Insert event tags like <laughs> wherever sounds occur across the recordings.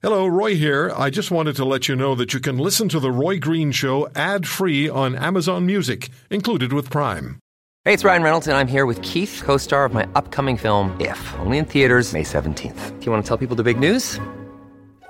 Hello, Roy here. I just wanted to let you know that you can listen to The Roy Green Show ad free on Amazon Music, included with Prime. Hey, it's Ryan Reynolds, and I'm here with Keith, co star of my upcoming film, If, only in theaters, May 17th. Do you want to tell people the big news?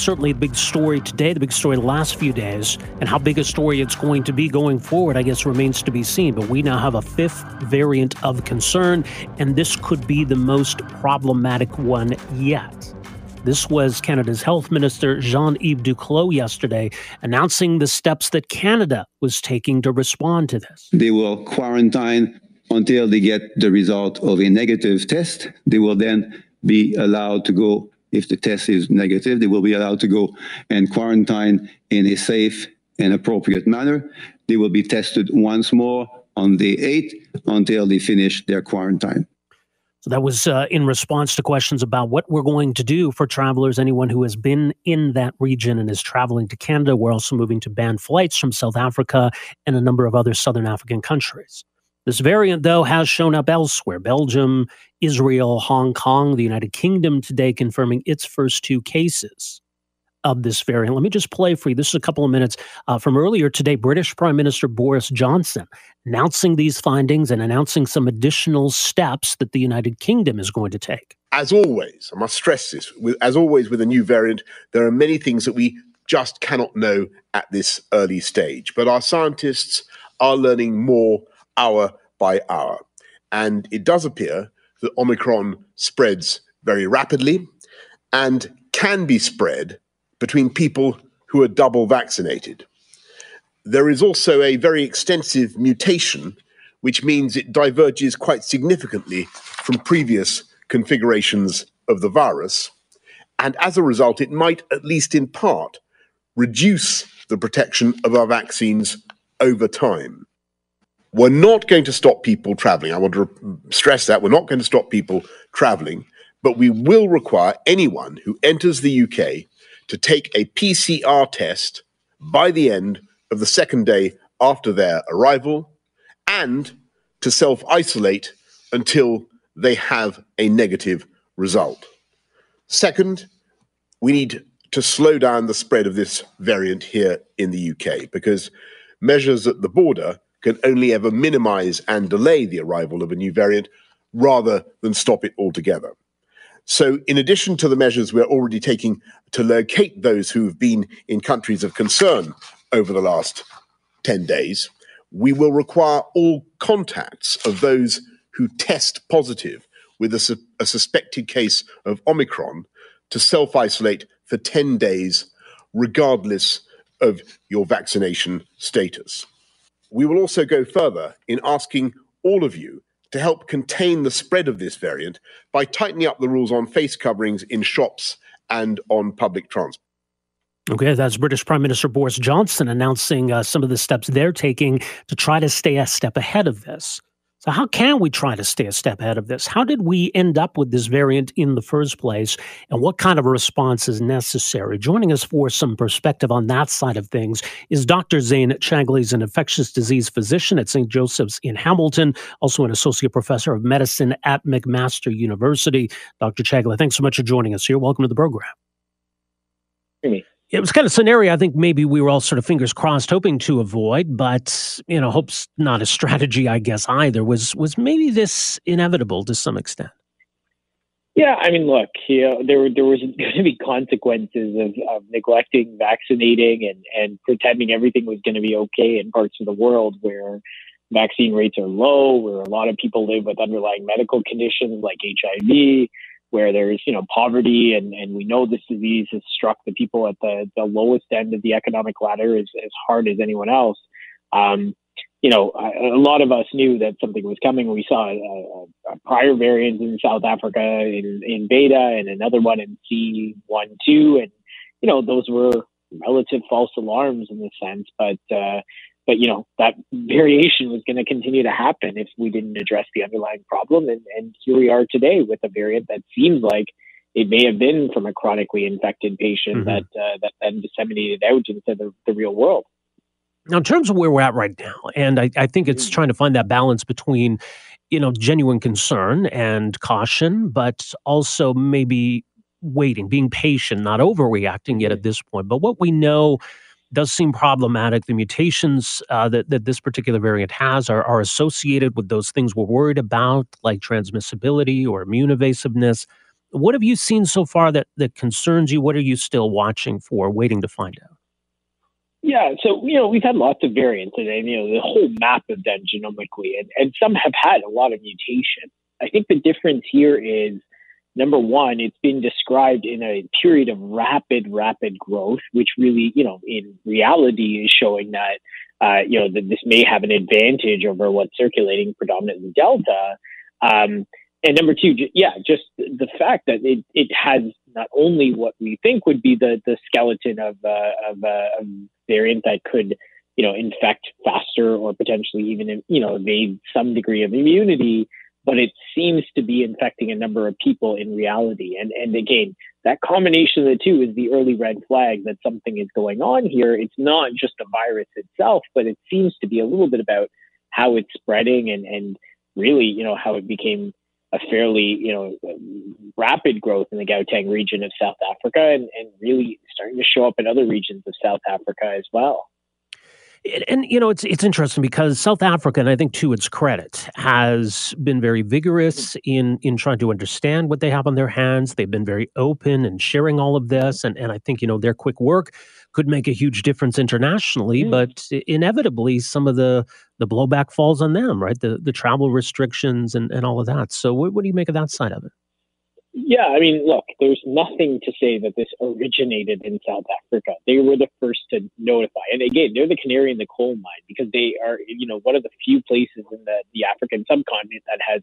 certainly a big story today, the big story the last few days, and how big a story it's going to be going forward, I guess, remains to be seen. But we now have a fifth variant of concern, and this could be the most problematic one yet. This was Canada's Health Minister Jean Yves Duclos yesterday announcing the steps that Canada was taking to respond to this. They will quarantine until they get the result of a negative test. They will then be allowed to go if the test is negative, they will be allowed to go and quarantine in a safe and appropriate manner. They will be tested once more on day eight until they finish their quarantine. So that was uh, in response to questions about what we're going to do for travelers, anyone who has been in that region and is traveling to Canada. We're also moving to ban flights from South Africa and a number of other Southern African countries. This variant, though, has shown up elsewhere Belgium, Israel, Hong Kong, the United Kingdom today confirming its first two cases of this variant. Let me just play for you. This is a couple of minutes uh, from earlier today. British Prime Minister Boris Johnson announcing these findings and announcing some additional steps that the United Kingdom is going to take. As always, I must stress this, with, as always with a new variant, there are many things that we just cannot know at this early stage. But our scientists are learning more hour by hour. And it does appear that Omicron spreads very rapidly and can be spread between people who are double vaccinated. There is also a very extensive mutation, which means it diverges quite significantly from previous configurations of the virus. And as a result, it might, at least in part, reduce the protection of our vaccines over time. We're not going to stop people traveling. I want to stress that. We're not going to stop people traveling, but we will require anyone who enters the UK to take a PCR test by the end of the second day after their arrival and to self isolate until they have a negative result. Second, we need to slow down the spread of this variant here in the UK because measures at the border can only ever minimize and delay the arrival of a new variant rather than stop it altogether. So, in addition to the measures we're already taking to locate those who've been in countries of concern over the last 10 days, we will require all contacts of those who test positive with a, su- a suspected case of Omicron to self isolate for 10 days, regardless of your vaccination status. We will also go further in asking all of you to help contain the spread of this variant by tightening up the rules on face coverings in shops and on public transport. Okay, that's British Prime Minister Boris Johnson announcing uh, some of the steps they're taking to try to stay a step ahead of this. So, how can we try to stay a step ahead of this? How did we end up with this variant in the first place? And what kind of response is necessary? Joining us for some perspective on that side of things is Dr. Zain Chagla. He's an infectious disease physician at St. Joseph's in Hamilton, also an associate professor of medicine at McMaster University. Dr. Chagla, thanks so much for joining us here. Welcome to the program it was kind of scenario I think maybe we were all sort of fingers crossed hoping to avoid, but you know, hope's not a <laughs> strategy, I guess either. Was was maybe this inevitable to some extent? Yeah, I mean, look, you know, there there was <laughs> going to be consequences of, of neglecting vaccinating and and pretending everything was going to be okay in parts of the world where vaccine rates are low, where a lot of people live with underlying medical conditions like HIV where there's you know poverty and and we know this disease has struck the people at the the lowest end of the economic ladder as, as hard as anyone else. Um, you know a, a, lot of us knew that something was coming. We saw a, a prior variant in south africa in, in beta and another one in C.1.2 and you know those were relative false alarms in the sense. But uh, but you know that variation was going to continue to happen if we didn't address the underlying problem. And, and here we are today with a variant that seems like it may have been from a chronically infected patient mm-hmm. that uh, that then disseminated out into the, the real world. Now, in terms of where we're at right now, and I, I think it's mm. trying to find that balance between, you know, genuine concern and caution, but also maybe waiting, being patient, not overreacting yet at mm-hmm. this point. But what we know does seem problematic. The mutations uh, that, that this particular variant has are, are associated with those things we're worried about, like transmissibility or immune evasiveness. What have you seen so far that, that concerns you? What are you still watching for, waiting to find out? Yeah, so you know we've had lots of variants, and you know the whole map of them genomically, and, and some have had a lot of mutation. I think the difference here is number one, it's been described in a period of rapid, rapid growth, which really, you know, in reality is showing that, uh, you know, that this may have an advantage over what's circulating predominantly Delta. Um, and number two, yeah, just the fact that it, it has not only what we think would be the, the skeleton of, uh, of uh, a variant that could, you know, infect faster or potentially even, you know, evade some degree of immunity, but it seems to be infecting a number of people in reality. And and again, that combination of the two is the early red flag that something is going on here. It's not just the virus itself, but it seems to be a little bit about how it's spreading and and really, you know, how it became a fairly, you know, rapid growth in the Gauteng region of South Africa and, and really starting to show up in other regions of South Africa as well. And, you know, it's it's interesting because South Africa, and I think to its credit, has been very vigorous in in trying to understand what they have on their hands. They've been very open and sharing all of this, and and I think you know their quick work could make a huge difference internationally. Mm. But inevitably, some of the the blowback falls on them, right? The the travel restrictions and and all of that. So, what, what do you make of that side of it? Yeah, I mean, look, there's nothing to say that this originated in South Africa. They were the first to notify. And again, they're the canary in the coal mine because they are, you know, one of the few places in the, the African subcontinent that has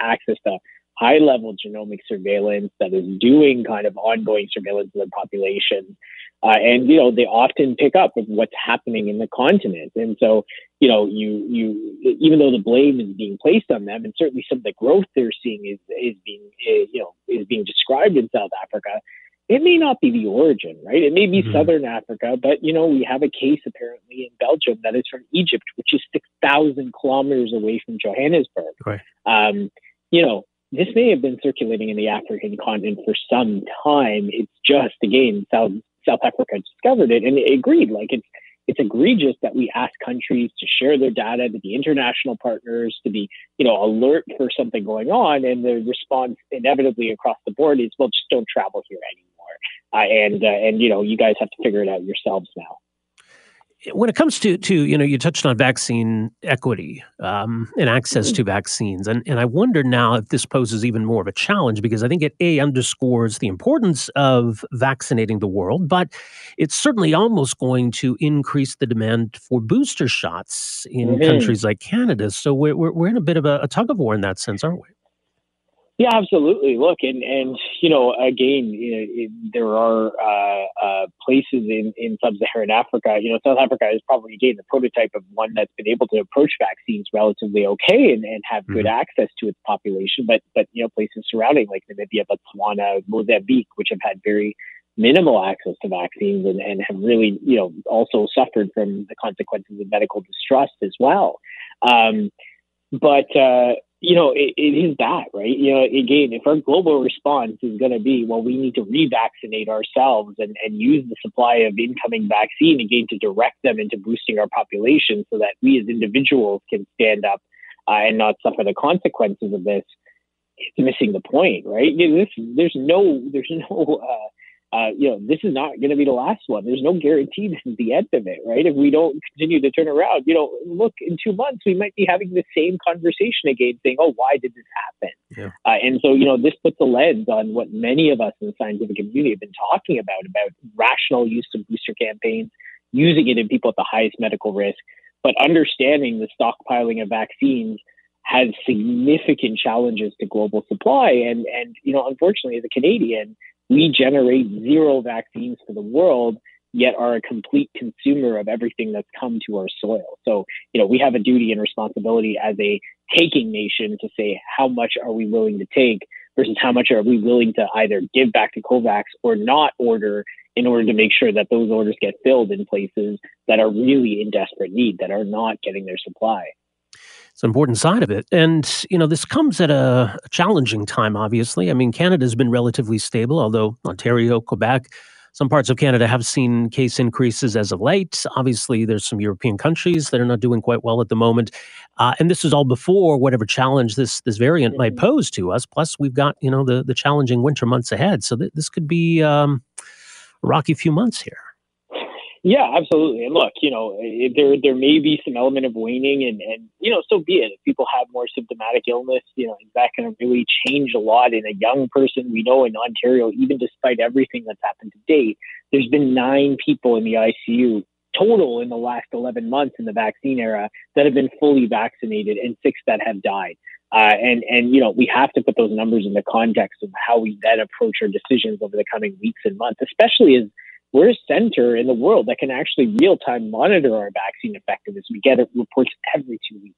access to high level genomic surveillance that is doing kind of ongoing surveillance of the population. Uh, and, you know, they often pick up with what's happening in the continent. And so, you know, you, you, even though the blame is being placed on them and certainly some of the growth they're seeing is, is being, is, you know, is being described in South Africa, it may not be the origin, right? It may be mm-hmm. Southern Africa, but you know, we have a case apparently in Belgium that is from Egypt, which is 6,000 kilometers away from Johannesburg. Right. Um, you know, this may have been circulating in the African continent for some time. It's just again South South Africa discovered it and it agreed. Like it's it's egregious that we ask countries to share their data to be international partners, to be you know alert for something going on, and the response inevitably across the board is well, just don't travel here anymore, uh, and uh, and you know you guys have to figure it out yourselves now when it comes to to you know you touched on vaccine equity um, and access mm-hmm. to vaccines and and I wonder now if this poses even more of a challenge because I think it a underscores the importance of vaccinating the world but it's certainly almost going to increase the demand for booster shots in mm-hmm. countries like Canada so we're, we're, we're in a bit of a, a tug of war in that sense aren't we yeah, absolutely. Look, and and you know, again, you know, it, there are uh, uh, places in in sub-Saharan Africa. You know, South Africa is probably again the prototype of one that's been able to approach vaccines relatively okay and, and have mm-hmm. good access to its population. But but you know, places surrounding like Namibia, Botswana, Mozambique, which have had very minimal access to vaccines and, and have really, you know, also suffered from the consequences of medical distrust as well. Um, but uh, you know, it, it is that, right? You know, again, if our global response is going to be, well, we need to revaccinate ourselves and, and use the supply of incoming vaccine again to direct them into boosting our population so that we as individuals can stand up uh, and not suffer the consequences of this, it's missing the point, right? You know, this, there's no, there's no, uh, uh, you know, this is not going to be the last one. There's no guarantee <laughs> this is the end of it, right? If we don't continue to turn around, you know, look, in two months, we might be having the same conversation again, saying, oh, why did this happen? Yeah. Uh, and so, you know, this puts a lens on what many of us in the scientific community have been talking about, about rational use of booster campaigns, using it in people at the highest medical risk, but understanding the stockpiling of vaccines has significant challenges to global supply. And, and, you know, unfortunately, as a Canadian, we generate zero vaccines for the world. yet are a complete consumer of everything that's come to our soil. So, you know, we have a duty and responsibility as a taking nation to say how much are we willing to take versus how much are we willing to either give back to COVAX or not order in order to make sure that those orders get filled in places that are really in desperate need, that are not getting their supply. It's an important side of it. And, you know, this comes at a, a challenging time, obviously. I mean, Canada's been relatively stable, although Ontario, Quebec, some parts of Canada have seen case increases as of late. Obviously, there's some European countries that are not doing quite well at the moment, uh, and this is all before whatever challenge this this variant mm-hmm. might pose to us. Plus, we've got you know the the challenging winter months ahead, so th- this could be um, a rocky few months here. Yeah, absolutely. And look, you know, there there may be some element of waning, and and you know, so be it. If people have more symptomatic illness, you know, is that going to really change a lot in a young person? We know in Ontario, even despite everything that's happened to date, there's been nine people in the ICU total in the last 11 months in the vaccine era that have been fully vaccinated, and six that have died. Uh, and and you know we have to put those numbers in the context of how we then approach our decisions over the coming weeks and months, especially as we're a center in the world that can actually real time monitor our vaccine effectiveness. We get reports every two weeks.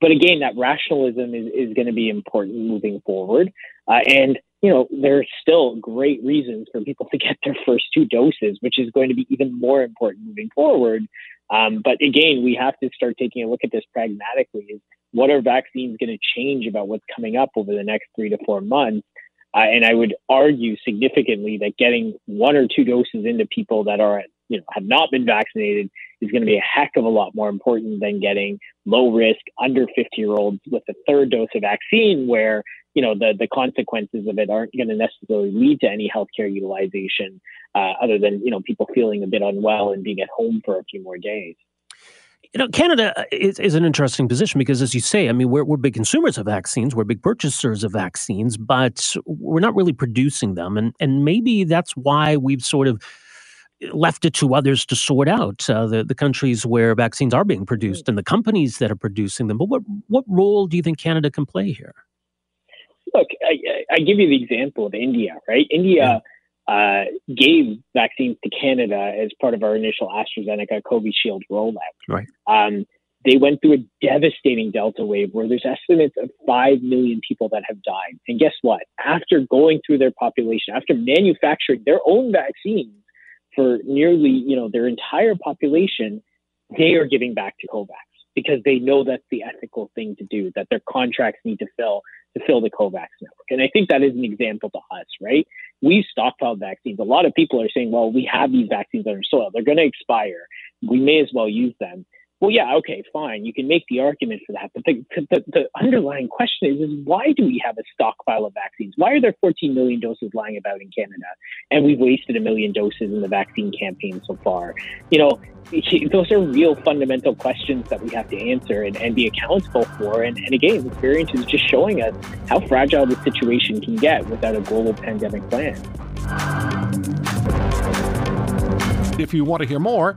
But again, that rationalism is, is going to be important moving forward. Uh, and, you know, there are still great reasons for people to get their first two doses, which is going to be even more important moving forward. Um, but again, we have to start taking a look at this pragmatically is what are vaccines going to change about what's coming up over the next three to four months? Uh, and I would argue significantly that getting one or two doses into people that are, you know, have not been vaccinated is going to be a heck of a lot more important than getting low risk under 50 year olds with a third dose of vaccine where, you know, the, the consequences of it aren't going to necessarily lead to any healthcare utilization uh, other than, you know, people feeling a bit unwell and being at home for a few more days. You know, Canada uh, is, is an interesting position because, as you say, I mean, we're, we're big consumers of vaccines, we're big purchasers of vaccines, but we're not really producing them. And, and maybe that's why we've sort of left it to others to sort out uh, the, the countries where vaccines are being produced and the companies that are producing them. But what, what role do you think Canada can play here? Look, I, I give you the example of India, right? India. Yeah uh, gave vaccines to Canada as part of our initial AstraZeneca Covishield rollout. Right. Um, they went through a devastating Delta wave where there's estimates of 5 million people that have died. And guess what? After going through their population, after manufacturing their own vaccines for nearly, you know, their entire population, they are giving back to COVAX because they know that's the ethical thing to do, that their contracts need to fill to fill the COVAX network. And I think that is an example to us, right? We stockpiled vaccines. A lot of people are saying, well, we have these vaccines on our soil. They're going to expire. We may as well use them. Well, yeah, okay, fine. You can make the argument for that. But the, the, the, underlying question is, is why do we have a stockpile of vaccines? Why are there 14 million doses lying about in Canada? And we've wasted a million doses in the vaccine campaign so far. You know, those are real fundamental questions that we have to answer and, and be accountable for. And, and again, experience is just showing us how fragile the situation can get without a global pandemic plan. If you want to hear more,